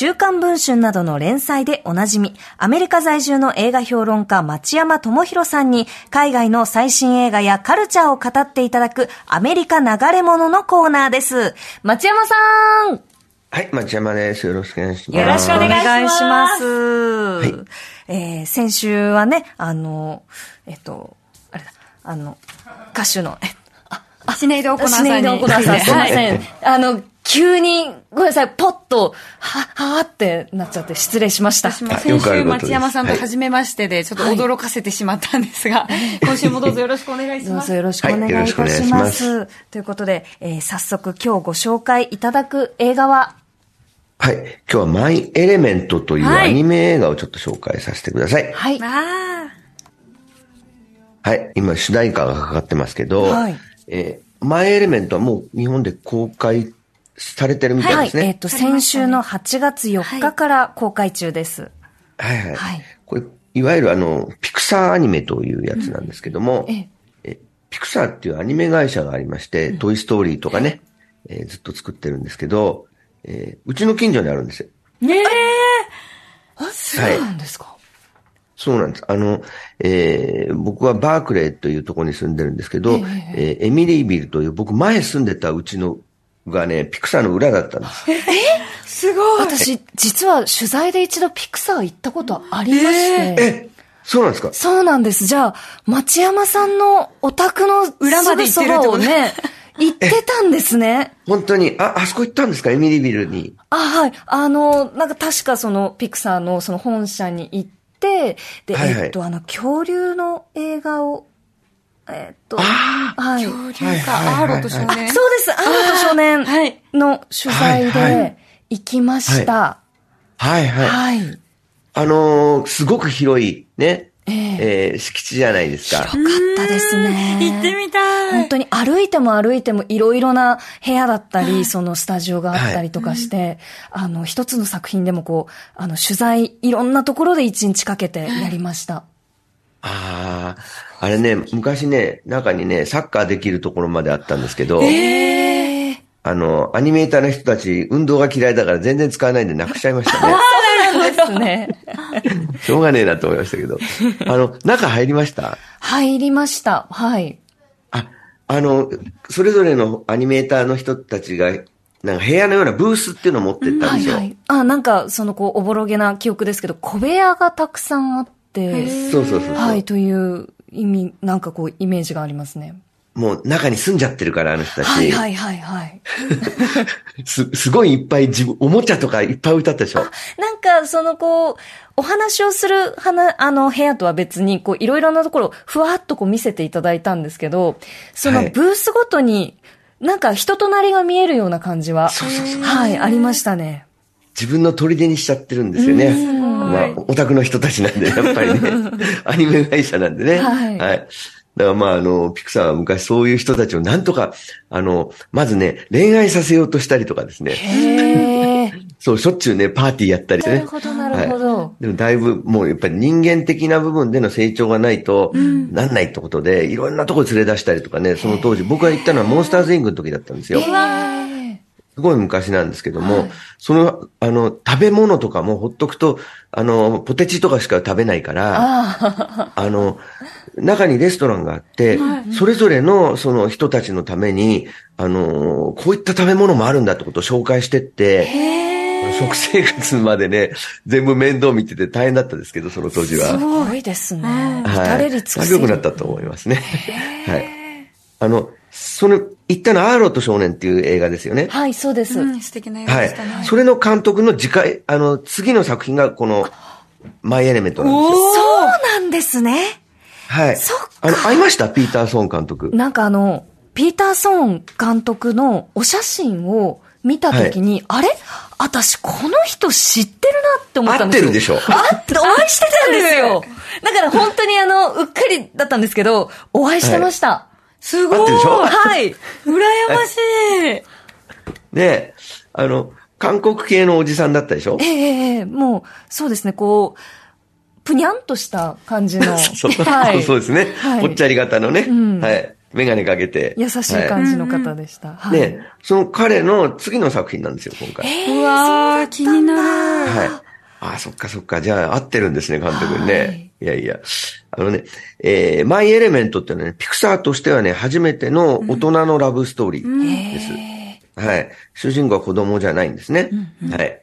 週刊文春などの連載でおなじみ、アメリカ在住の映画評論家町山智博さんに、海外の最新映画やカルチャーを語っていただく、アメリカ流れ物のコーナーです。町山さんはい、町山です。よろしくお願いします。よろしくお願いします。はい、えー、先週はね、あの、えっと、あれだ、あの、歌手の、えあ、シネイド・オコナーさんに。シネイド・オコナーさん、すいません。あの、急に、ごめんなさい、ポッと、は、はーってなっちゃって失礼しました。私も先週町山さんと初めましてで、ちょっと驚かせてしまったんですが、はい、今週もどうぞよろしくお願いします。どうぞよろしくお願いいたします。はい、ということで、えー、早速今日ご紹介いただく映画は、はい。今日はマイ・エレメントというアニメ映画をちょっと紹介させてください。はい。はい。今、主題歌がかかってますけど、はい、えー、マイ・エレメントはもう日本で公開されてるみたいですね。はい。えっ、ー、と、先週の8月4日から公開中です。はい、はい、はい。これ、いわゆるあの、ピクサーアニメというやつなんですけども、うん、ええピクサーっていうアニメ会社がありまして、うん、トイストーリーとかね、えー、ずっと作ってるんですけど、えー、うちの近所にあるんですよ。ねえあ、そうなんですか、はい、そうなんです。あの、えー、僕はバークレーというところに住んでるんですけど、えー、えー、エミリービルという僕前住んでたうちのがね、ピクサーの裏だったんです。えすごい私、実は取材で一度ピクサー行ったことありまして。えー、えそうなんですか？そうなんです。じゃあ、町山さんのお宅の裏まで行ってるってことね。行ってたんですね。本当に？あ、あそこ行ったんですか？エミリービルに。あ、はい。あの、なんか確かその、ピクサーのその本社に行って、で、はいはい、えっと、あの、恐竜の映画を、えっと、はい。恐竜か、アーロと少年。そうです、アーロと少年の取材で行きました。はい、はい、はい。はい。あのー、すごく広い、ね、えー、敷地じゃないですか。広かったですね。行ってみたい。本当に歩いても歩いてもいろいろな部屋だったり、そのスタジオがあったりとかして、はい、あの、一つの作品でもこう、あの、取材、いろんなところで一日かけてやりました。ああ、あれね、昔ね、中にね、サッカーできるところまであったんですけど、えー、あの、アニメーターの人たち、運動が嫌いだから全然使わないんでなくしちゃいましたね。ですね。しょうがねえなと思いましたけど。あの、中入りました？入りました。はい。あ、あの、それぞれのアニメーターの人たちが、なんか部屋のようなブースっていうのを持ってったんですよ。はいはい。あ、なんか、そのこう、おぼろげな記憶ですけど、小部屋がたくさんあって。そうそうそうはい、という意味、なんかこう、イメージがありますね。もう中に住んじゃってるから、あの人たち。はいはいはいはい。す、すごいいっぱい自分、おもちゃとかいっぱい歌ったでしょなんか、そのこう、お話をする花、あの、部屋とは別に、こう、いろいろなところ、ふわっとこう見せていただいたんですけど、そのブースごとに、なんか人となりが見えるような感じは、そうそうそうはい、ありましたね。自分の砦にしちゃってるんですよね。まあ、オタクの人たちなんで、やっぱりね。アニメ会社なんでね。はい。はいだからまあ、あの、ピクサーは昔そういう人たちをなんとか、あの、まずね、恋愛させようとしたりとかですね。へ そう、しょっちゅうね、パーティーやったりね。なるほど、なるほど、はい。でもだいぶ、もうやっぱり人間的な部分での成長がないと、なんないってことで、うん、いろんなとこ連れ出したりとかね、その当時、僕が行ったのはモンスターズイングの時だったんですよ。すごい昔なんですけども、はい、その、あの、食べ物とかもほっとくと、あの、ポテチとかしか食べないから、あ の、中にレストランがあって、はい、それぞれのその人たちのために、あの、こういった食べ物もあるんだってことを紹介してって、食生活までね、全部面倒見てて大変だったですけど、その当時は。すごいですね。はい。仲良くなったと思いますね。はい。あの、その、言ったのアーロット少年っていう映画ですよね。はい、そうです。うん、素敵な映画でしたね。はい。それの監督の次回、あの、次の作品がこの、マイエレメントなんですよ。そうなんですね。はい。そっか。あの、会いました？ピーターソン監督。なんかあの、ピーターソン監督のお写真を見たときに、はい、あれ？私この人知ってるなって思ったんですよ。会ってるでしょ。会って、お会いしてたんですよ。だから本当にあの、うっかりだったんですけど、お会いしてました。はいすごい。はい。羨ましい。で、あの、韓国系のおじさんだったでしょ？ええー、もう、そうですね、こう、ぷにゃんとした感じの。そうはい、そうですね。はい、ぽっちゃり型のね、うん、はい。メガネかけて。優しい感じの方でした。はい、で、その彼の次の作品なんですよ、今回。うわー、気になる。はい。ああ、そっかそっか。じゃあ、合ってるんですね、監督にね。はい、いやいや。あのね、えー、マイ・エレメントってのはね、ピクサーとしてはね、初めての大人のラブストーリーです。うん、はい。主人公は子供じゃないんですね。うんうん、はい。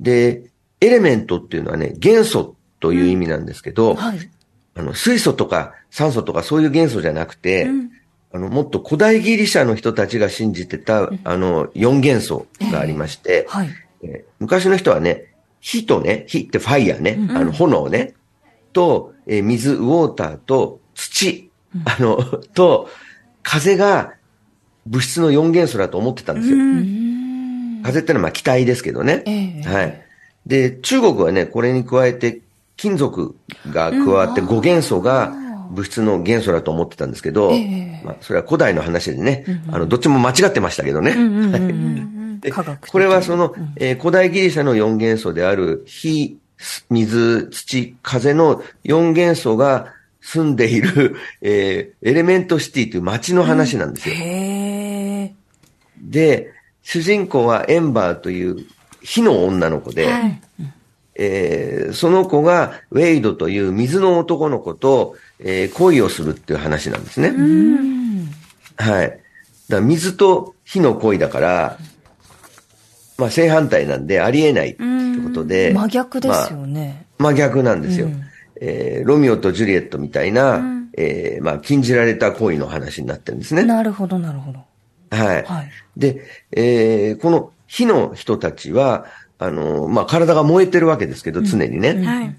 で、エレメントっていうのはね、元素という意味なんですけど、うん。はい、あの、水素とか酸素とかそういう元素じゃなくて、うん、あの、もっと古代ギリシャの人たちが信じてた、あの、4元素がありまして、えーはい。えー、昔の人はね、火とね、火ってファイヤーね、うん、あの、炎ね、と、えー、水、ウォーターと土、うん、あの、と、風が物質の4元素だと思ってたんですよ。風ってのはまあ気体ですけどね。えー、はい。で、中国はね、これに加えて金属が加わって5元素が物質の元素だと思ってたんですけど、えー、まあ、それは古代の話でね、あの、どっちも間違ってましたけどね。で、これはその、えー、古代ギリシャの4元素である火、水、土、風の4元素が住んでいる、えー、エレメントシティという街の話なんですよ。で、主人公はエンバーという火の女の子で、はい、えー、その子がウェイドという水の男の子と、えー、恋をするっていう話なんですね。はい。だから水と火の恋だから、まあ正反対なんでありえないってことで。真逆ですよね。まあ、真逆なんですよ。うん、えー、ロミオとジュリエットみたいな、うん、えー、まあ禁じられた恋の話になってるんですね。なるほど、なるほど。はい。はい、で、えー、この火の人たちは、あの、まあ体が燃えてるわけですけど、常にね。うん、はい。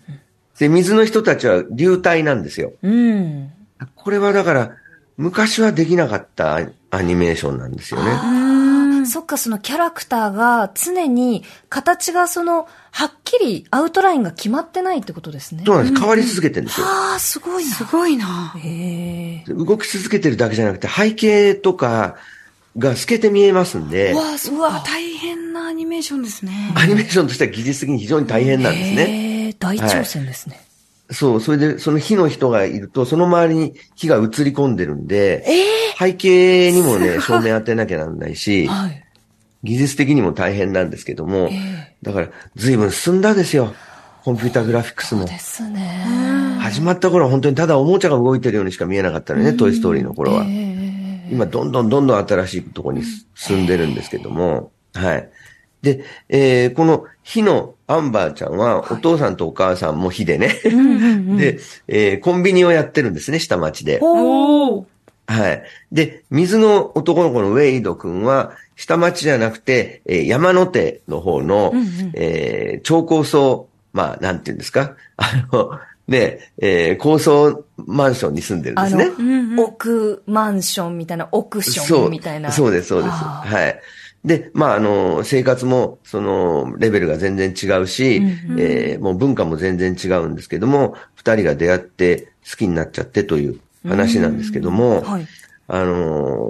で、水の人たちは流体なんですよ。うん。これはだから、昔はできなかったアニメーションなんですよね。そっか、そのキャラクターが常に形がその、はっきりアウトラインが決まってないってことですね。そうなんです。変わり続けてるんですよ。ああ、すごいな。すごいな。へ動き続けてるだけじゃなくて、背景とかが透けて見えますんで。わあ、うわ、大変なアニメーションですね。アニメーションとしては技術的に非常に大変なんですね。へえ、大挑戦ですね。はいそう、それで、その火の人がいると、その周りに火が映り込んでるんで、えー、背景にもね、照明当てなきゃなんないし、はい、技術的にも大変なんですけども、えー、だから随分進んだですよ。コンピュータグラフィックスも。そうですね。始まった頃は本当にただおもちゃが動いてるようにしか見えなかったのね、トイストーリーの頃は。えー、今、どんどんどんどん新しいところに進んでるんですけども、はい。で、えー、この火のアンバーちゃんは、お父さんとお母さんも火でね、で、えー、コンビニをやってるんですね、下町で。はい。で、水の男の子のウェイド君は、下町じゃなくて、えー、山の手の方の、うんうん、えー、超高層、まあ、なんていうんですか？あの、ね、えー、高層マンションに住んでるんですね。うんうん、奥マンションみたいな、奥ションみたいな。そうです、そうです。はい。で、まあ、あの、生活も、その、レベルが全然違うし、うんうん、えー、もう文化も全然違うんですけども、二人が出会って好きになっちゃってという話なんですけども、はい、あの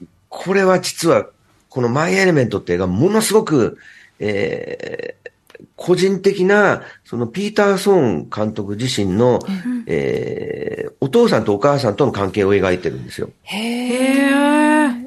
ー、これは実は、このマイエレメントって映画、ものすごく、えー、個人的な、そのピーター・ソーン監督自身の、うん、えー、お父さんとお母さんとの関係を描いてるんですよ。へー。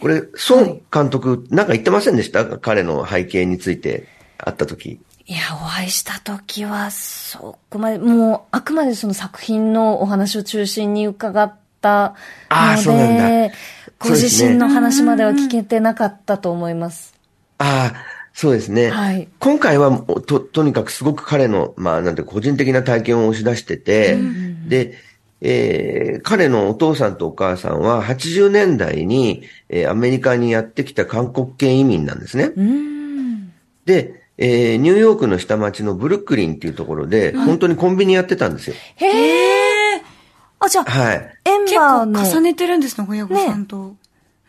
これ、ソン監督、はい、なんか言ってませんでした？彼の背景について会った時。いや、お会いした時は、そこまで、もう、あくまでその作品のお話を中心に伺ったので、ああ、そうなんだ。ご自身の話までは聞けてなかったと思います。ああ、そうですね。はい。今回は、と、とにかくすごく彼の、まあ、なんて個人的な体験を押し出してて、で、えー、彼のお父さんとお母さんは80年代に、えー、アメリカにやってきた韓国系移民なんですね。で、えー、ニューヨークの下町のブルックリンっていうところで、本当にコンビニやってたんですよ。へえ。あ、じゃあ、はい。エンバーの。重ねてるんですね、親御さんと、ね。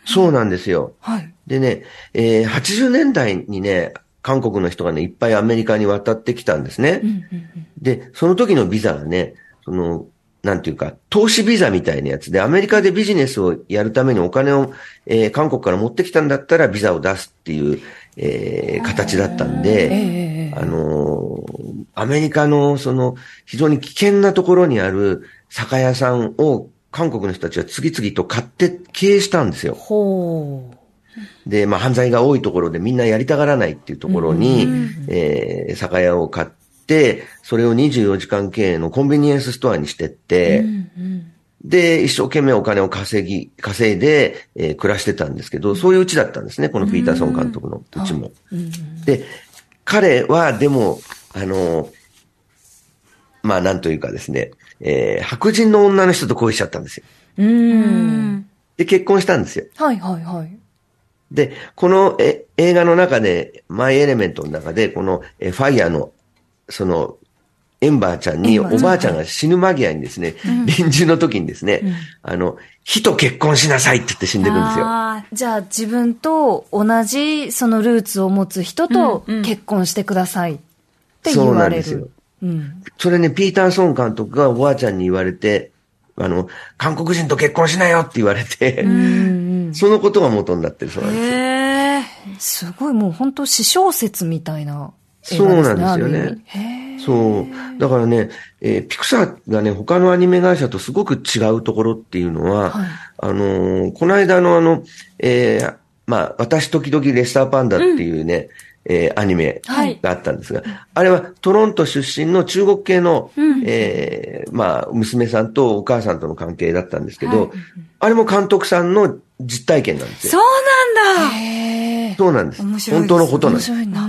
そうなんですよ。はい。でね、えー、80年代にね、韓国の人がね、いっぱいアメリカに渡ってきたんですね。うんうんうん、で、その時のビザがね、その、なんていうか、投資ビザみたいなやつで、アメリカでビジネスをやるためにお金を、えー、韓国から持ってきたんだったらビザを出すっていう、えー、形だったんで、あのー、アメリカのその非常に危険なところにある酒屋さんを韓国の人たちは次々と買って経営したんですよ。ほう。で、まあ犯罪が多いところでみんなやりたがらないっていうところに、えー酒屋を買って、それを24時間経営のコンビニエンスストアにしてって、で、一生懸命お金を稼ぎ、稼いで、えー暮らしてたんですけど、そういううちだったんですね、このピーターソン監督のうちも。で、彼はでも、あの、まあなんというかですね、えー白人の女の人と恋しちゃったんですよ。うーん。で、結婚したんですよ。はいはいはい。で、このえ映画の中で、マイ・エレメントの中で、このえファイヤーの、その、エンバーちゃんに、おばあちゃんが死ぬ間際にですね、臨終の時にですね、あの、火と結婚しなさいって言って死んでいくんですよ。あじゃあ自分と同じそのルーツを持つ人とうんうん結婚してくださいって言そうなわれんですよる。うん。それね、ピーターソン監督がおばあちゃんに言われて、あの、韓国人と結婚しなよって言われて、うんそのことが元になってるそうなんーですよ。へえ。すごいもう本当詩小説みたいな映そう。なんですよねそう。だからね、えーピクサーがね、他のアニメ会社とすごく違うところっていうのは、はいあのーこの間のあの、えーまあ、私時々レッサーパンダっていうね、えーアニメはいがあったんですが、あれはトロント出身の中国系の、うんえーまあ、娘さんとお母さんとの関係だったんですけど、はいあれも監督さんの実体験なんですそよ。うなんだ。そうなんです。面白いです本当のことなん面です。白いな。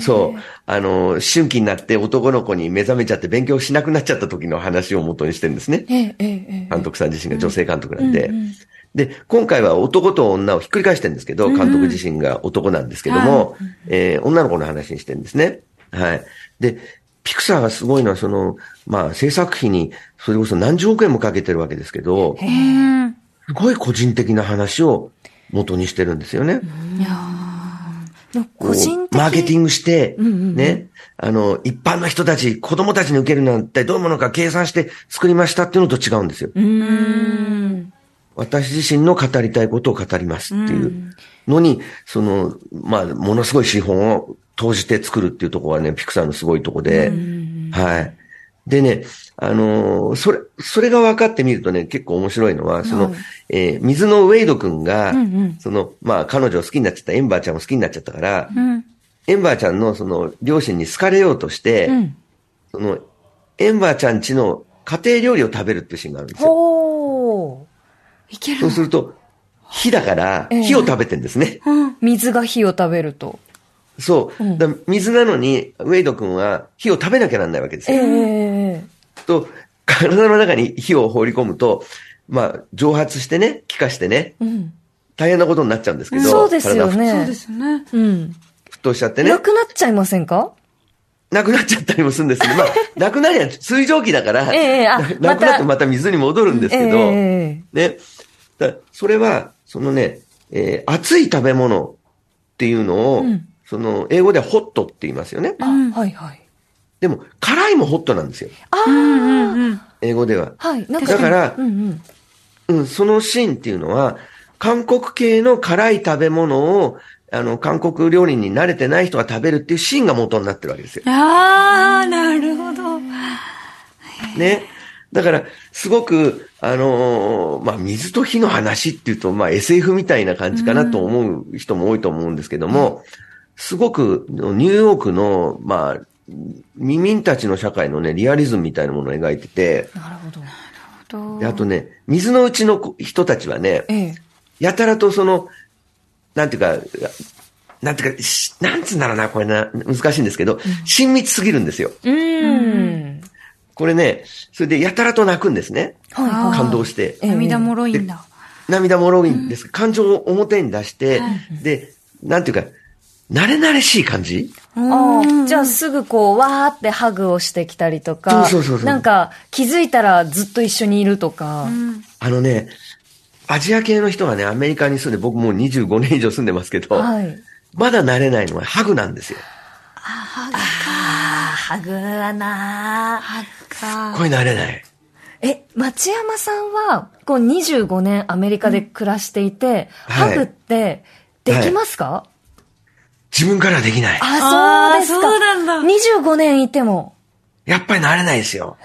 そう。あの、思春期になって男の子に目覚めちゃって勉強しなくなっちゃった時の話を元にしてるんですね。監督さん自身が女性監督なんで。うんうんで、今回は男と女をひっくり返してるんですけど、監督自身が男なんですけども、えー女の子の話にしてるんですね。はい。で、ピクサーがすごいのは、その、まあ、制作費に、それこそ何十億円もかけてるわけですけど、うん。すごい個人的な話を元にしてるんですよね。いや個人的マーケティングして、うんうんうん。ね、あの、一般の人たち、子供たちに受けるなんてどういうものか計算して作りましたっていうのと違うんですよ。私自身の語りたいことを語りますっていう。のに、その、まあ、ものすごい資本を投じて作るっていうところはね、ピクサーのすごいとこで、はい。でね、あのーそれ、それが分かってみるとね、結構面白いのは、その、はいえー水のウェイド君が、うんうんその、まあ、彼女を好きになっちゃったエンバーちゃんも好きになっちゃったから、うん。エンバーちゃんのその、両親に好かれようとして、うん。その、エンバーちゃんちの家庭料理を食べるっていうシーンがあるんですよ。ほいけるそうすると、火だから、ええ火を食べてんですね。うん。う。水が火を食べると。そう。うんだ水なのに、ウェイド君は火を食べなきゃなんないわけですえよ。えと、体の中に火を放り込むと、まあ、蒸発してね、気化してね、うん。大変なことになっちゃうんですけど、そうですよ体がね。そうですね。うん。沸騰しちゃってねな、くなっちゃいませんか？なくなっちゃったりもするんですけど、まあ、なくなりゃ水蒸気だから、ええあななくなってまた水に戻るんですけど、ええね。だそれは、そのね、えー熱い食べ物っていうのを、うんその、英語ではホットって言いますよね。あ、はいはい。でも、辛いもホットなんですよ。ああ、うんうんうん。英語では。はい。なんだからうんうん。うん、そのシーンっていうのは、韓国系の辛い食べ物を、あの、韓国料理に慣れてない人が食べるっていうシーンが元になってるわけですよ。ああ、なるほど。ね。だから、すごく、あのーまあ、水と火の話っていうと、まあ、SF みたいな感じかなと思う人も多いと思うんですけども、すごく、ニューヨークの、まあ、移民たちの社会のね、リアリズムみたいなものを描いてて、なるほど。であとね、水のうちの子人たちはね、ええ。やたらとその、なんていうか、なんていうか、しなんつうんだろうな、これな、難しいんですけど、親密すぎるんですよ。うーん。これね、それでやたらと泣くんですね。はいはい。感動して。ええ涙もろいんだ。涙もろいんです。感情を表に出して、で、なんていうか、慣れ慣れしい感じ？ああ、じゃあすぐこう、わーってハグをしてきたりとか、そうそうそうそう。なんか気づいたらずっと一緒にいるとか、あのね、アジア系の人がね、アメリカに住んで、僕もう25年以上住んでますけど、はい。まだ慣れないのはハグなんですよ。ああ、ハグはなハッカこれ慣れない。え、町山さんは、こう25年アメリカで暮らしていて、はい。ハグってできますか、自分からはできない。あ、そうですか。そうなんだ25年いても。やっぱり慣れないですよ。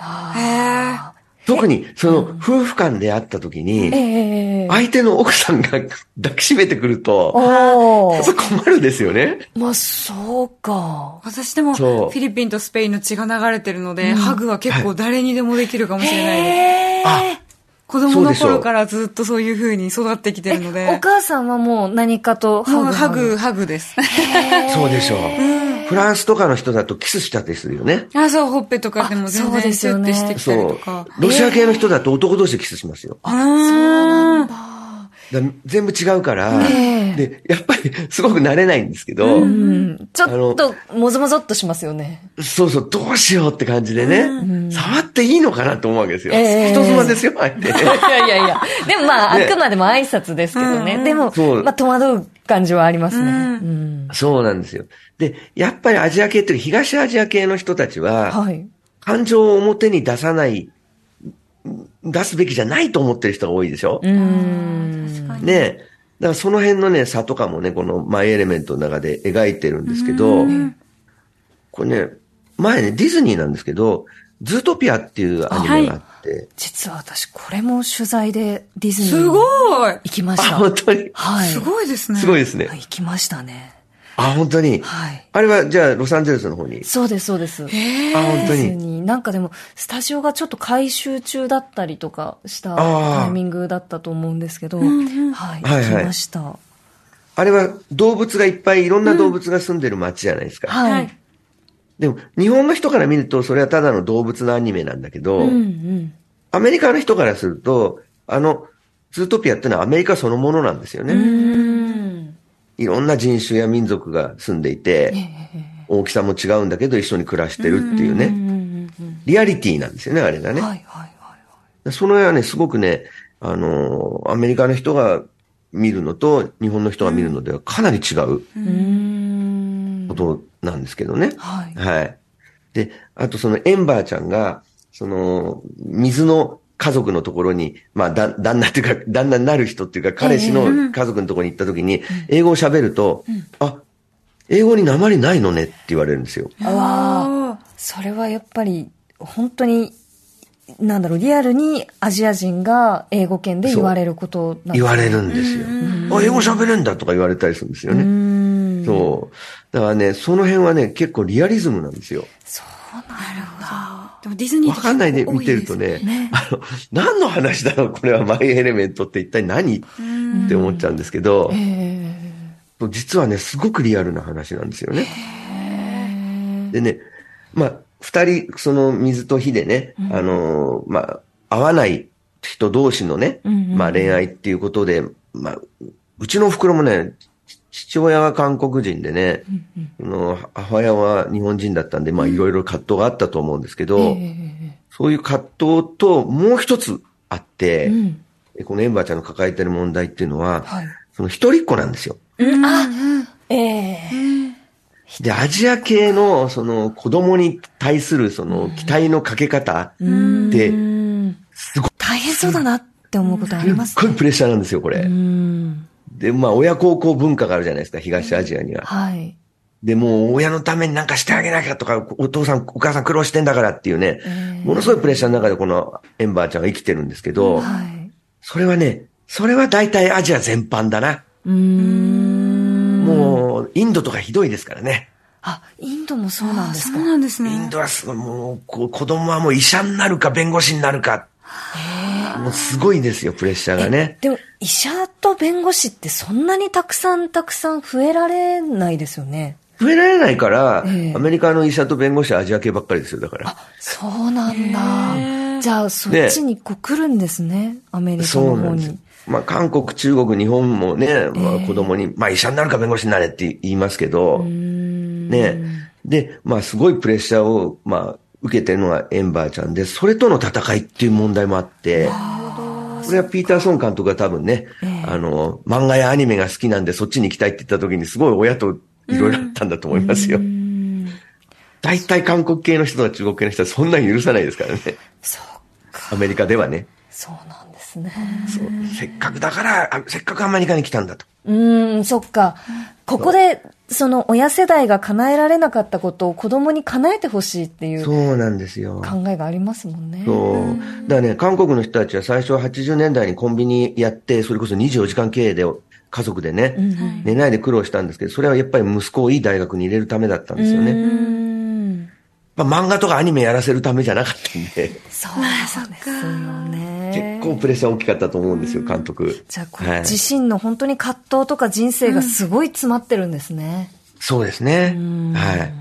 特に、その、夫婦間で会った時に、ええ相手の奥さんが抱きしめてくると、おそれ困るですよね。まあ、そうか。私でも、フィリピンとスペインの血が流れてるので、ハグは結構誰にでもできるかもしれないです。子供の頃からずっとそういう風に育ってきてるので。お母さんはもう何かとハグハグ、ハグです。そうでしょう。フランスとかの人だとキスしたりするよね。あ、そう、ほっぺとかでもあそう全然ですよねスッてしてきたりそうとか。。ロシア系の人だと男同士でキスしますよ。あーだ全部違うから、ええで、やっぱり すごく慣れないんですけど、うん。ちょっと、もぞもぞっとしますよね。そうそう、どうしようって感じでね、触っていいのかなと思うわけですよ。ええ人妻ですよ、相手。いやいやいや。でもまあ、ねあくまでも挨拶ですけどね。でもそ、うまあ、戸惑う感じはありますね。うん。そうなんですよ。で、やっぱりアジア系っていう東アジア系の人たちは、はい。感情を表に出さない、出すべきじゃないと思ってる人が多いでしょ、うん。確かに。ねだからその辺のね、差とかもね、このマイエレメントの中で描いてるんですけど、これね、前ね、ディズニーなんですけど、ズートピアっていうアニメがあって、実は私、これも取材でディズニーにすごい行きましあ、た。本当に、はい。すごいですね。すごいですね。はい行きましたね。あ、本当に？はい。あれは、じゃあ、ロサンゼルスの方に？そうです、そうです。あ、本当に？なんかでも、スタジオがちょっと改修中だったりとかしたタイミングだったと思うんですけど、はい、行きました。あれは動物がいっぱいいろんな動物が住んでる街じゃないですか。はい。はいでも、日本の人から見ると、それはただの動物のアニメなんだけど、うんうん。アメリカの人からすると、あの、ズートピアってのはアメリカそのものなんですよね。うん。いろんな人種や民族が住んでいて、大きさも違うんだけど一緒に暮らしてるっていうね、リアリティなんですよね、あれがね。はいはいはい。その絵はね、すごくね、あのーアメリカの人が見るのと日本の人が見るのではかなり違う。ことなんですけどね。はい。はい。で、あとそのエンバーちゃんが、その、水の家族のところに、まあ、だ、旦那っていうか、旦那になる人っていうか、彼氏の家族のところに行った時に、英語を喋ると、あ、英語に鉛ないのねって言われるんですよ。ああ、それはやっぱり、本当に、なんだろう、リアルにアジア人が英語圏で言われることなんですね言われるんですよ。あ、英語喋るんだとか言われたりするんですようね。ん。そう。だからね、その辺はね、結構リアリズムなんですよ。そうなるほど。でもディズニーわかんないで見てるとね、ね。あの、何の話だろうこれはマイエレメントって一体何？って思っちゃうんですけど、え実はね、すごくリアルな話なんですよね。でね、まあ、二人、その水と火でね、あのー、まあ、合わない人同士のね、うんうん。まあ恋愛っていうことで、まあ、うちのお袋もね、父親が韓国人でね、その母親は日本人だったんで、まあいろいろ葛藤があったと思うんですけど、ええそういう葛藤ともう一つあって、うん。このエンバーちゃんの抱えてる問題っていうのは、はい。その一人っ子なんですよ。あ、ええで、アジア系の、その、子供に対する、その、期待のかけ方って、うんすごい、大変そうだなって思うことありますすっごいプレッシャーなんですよ、これ。うん。で、まあ、親孝行文化があるじゃないですか、東アジアには。はい。で、もう、親のためになんかしてあげなきゃとか、お父さん、お母さん苦労してんだからっていうね、ええものすごいプレッシャーの中でこのエンバーちゃんが生きてるんですけど、はい。それはね、それは大体アジア全般だな。うーん。もう、インドとかひどいですからね。あ、インドもそうなんですか？そうなんですインね。ドはすごい、もう、子供はもう医者になるか弁護士になるか。もうすごいですよ、プレッシャーがね。でも、医者と弁護士ってそんなにたくさんたくさん増えられないですよね。増えられないから、ええアメリカの医者と弁護士はアジア系ばっかりですよ、だから。そうなんだ。じゃあ、そっちにこう来るんですね。アメリカそうなんですの方に。。まあ、韓国、中国、日本もね、まあ、子供に、まあ、医者になるか弁護士になれって言いますけど、ね。で、まあ、すごいプレッシャーを、まあ、受けてるのがエンバーちゃんで、それとの戦いっていう問題もあって、これはピーターソン監督が多分ね、あの、漫画やアニメが好きなんでそっちに行きたいって言った時にすごい親といろいろあったんだと思いますよ。大体韓国系の人とか中国系の人はそんなに許さないですからね。そうか。アメリカではね。そうなんですね。せっかくだから、あせっかくアメリカに来たんだと。うーん、そっか。ここでその親世代が叶えられなかったことを子供に叶えてほしいっていうそうなんですよ。考えがありますもんね。そう。だね、韓国の人たちは最初は80年代にコンビニやって、それこそ24時間経営で家族でね、寝ないで苦労したんですけど、それはやっぱり息子をいい大学に入れるためだったんですよね。うん。まあ漫画とかアニメやらせるためじゃなかったんで、そうなんですよね。結構プレッシャー大きかったと思うんですよ、監督。じゃあはい自身の本当に葛藤とか人生がすごい詰まってるんですね。そうですね。はい。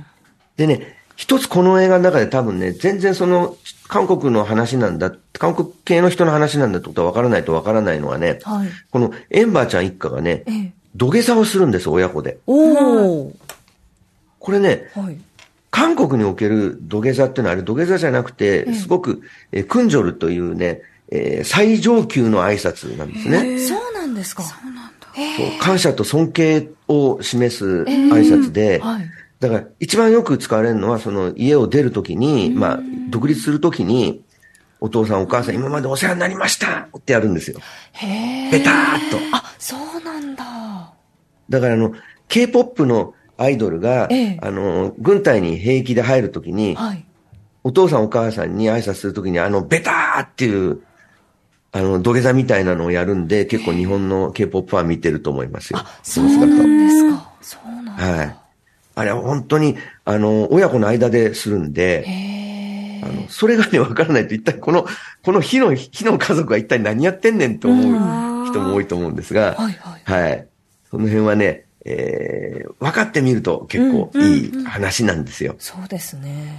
でね、一つこの映画の中で多分ね、全然その、韓国の話なんだ、韓国系の人の話なんだってことは分からないと分からないのはね、はいこのエンバーちゃん一家がね、ええ土下座をするんです、親子で。おお、これね、はい。韓国における土下座ってのはあれ土下座じゃなくて、すごく、えークンジョルというね、えー最上級の挨拶なんですね。そうなんですか。そうなんだ。感謝と尊敬を示す挨拶で、はい。だから一番よく使われるのは、その家を出るときに、まあ、独立するときに、お父さんお母さん今までお世話になりましたってやるんですよ。へえ。ベターっと。あ、そうなんだ。だからあの、K-POP のアイドルが、ええあの、軍隊に兵役で入るときに、はい。お父さんお母さんに挨拶するときに、あの、ベターっていう、あの、土下座みたいなのをやるんで、結構日本の K-POP ファン見てると思いますよ。そうなんですか。そうなんだ。はい。あれは本当に、あの、親子の間でするんで。あの、それがね、わからないと、一体この、この火の、火の家族は一体何やってんねんと思う人も多いと思うんですが、はいはいはい。その辺はね、えー、分かってみると結構いい話なんですよ。そうですね。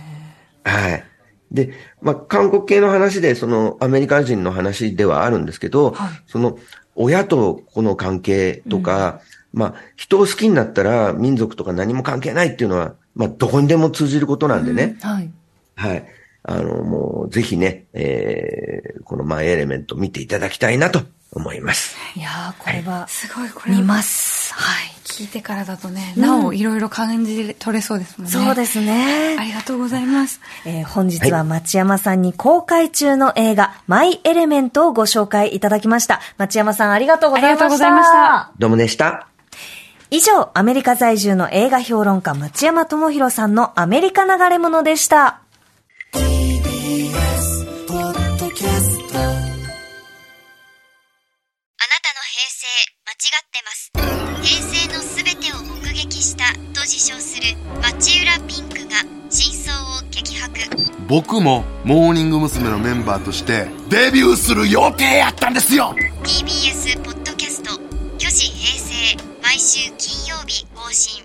はい。で、まあ、韓国系の話で、その、アメリカ人の話ではあるんですけど、はいその、親と子の関係とか、まあ、人を好きになったら民族とか何も関係ないっていうのは、まあ、どこにでも通じることなんでね。はい。はい。あの、もう、ぜひね、えー、このマイエレメント見ていただきたいなと思います。いやー、これは、すごい、これ見はます。はい。聞いてからだとね、なおいろいろ感じ取れそうですもんね。そうですねあ。りがとうございます。えー本日は町山さんに公開中の映画、マイ・エレメントをご紹介いただきました。町山さんありがとうございました。ありがとうございました。どうもでした。以上、アメリカ在住の映画評論家町山智博さんのアメリカ流れ物でした。平成の全てを目撃したと自称する町浦ピンクが真相を激白。僕もモーニング娘。のメンバーとしてデビューする予定やったんですよ。TBS ポッドキャスト「巨子平成」毎週金曜日更新。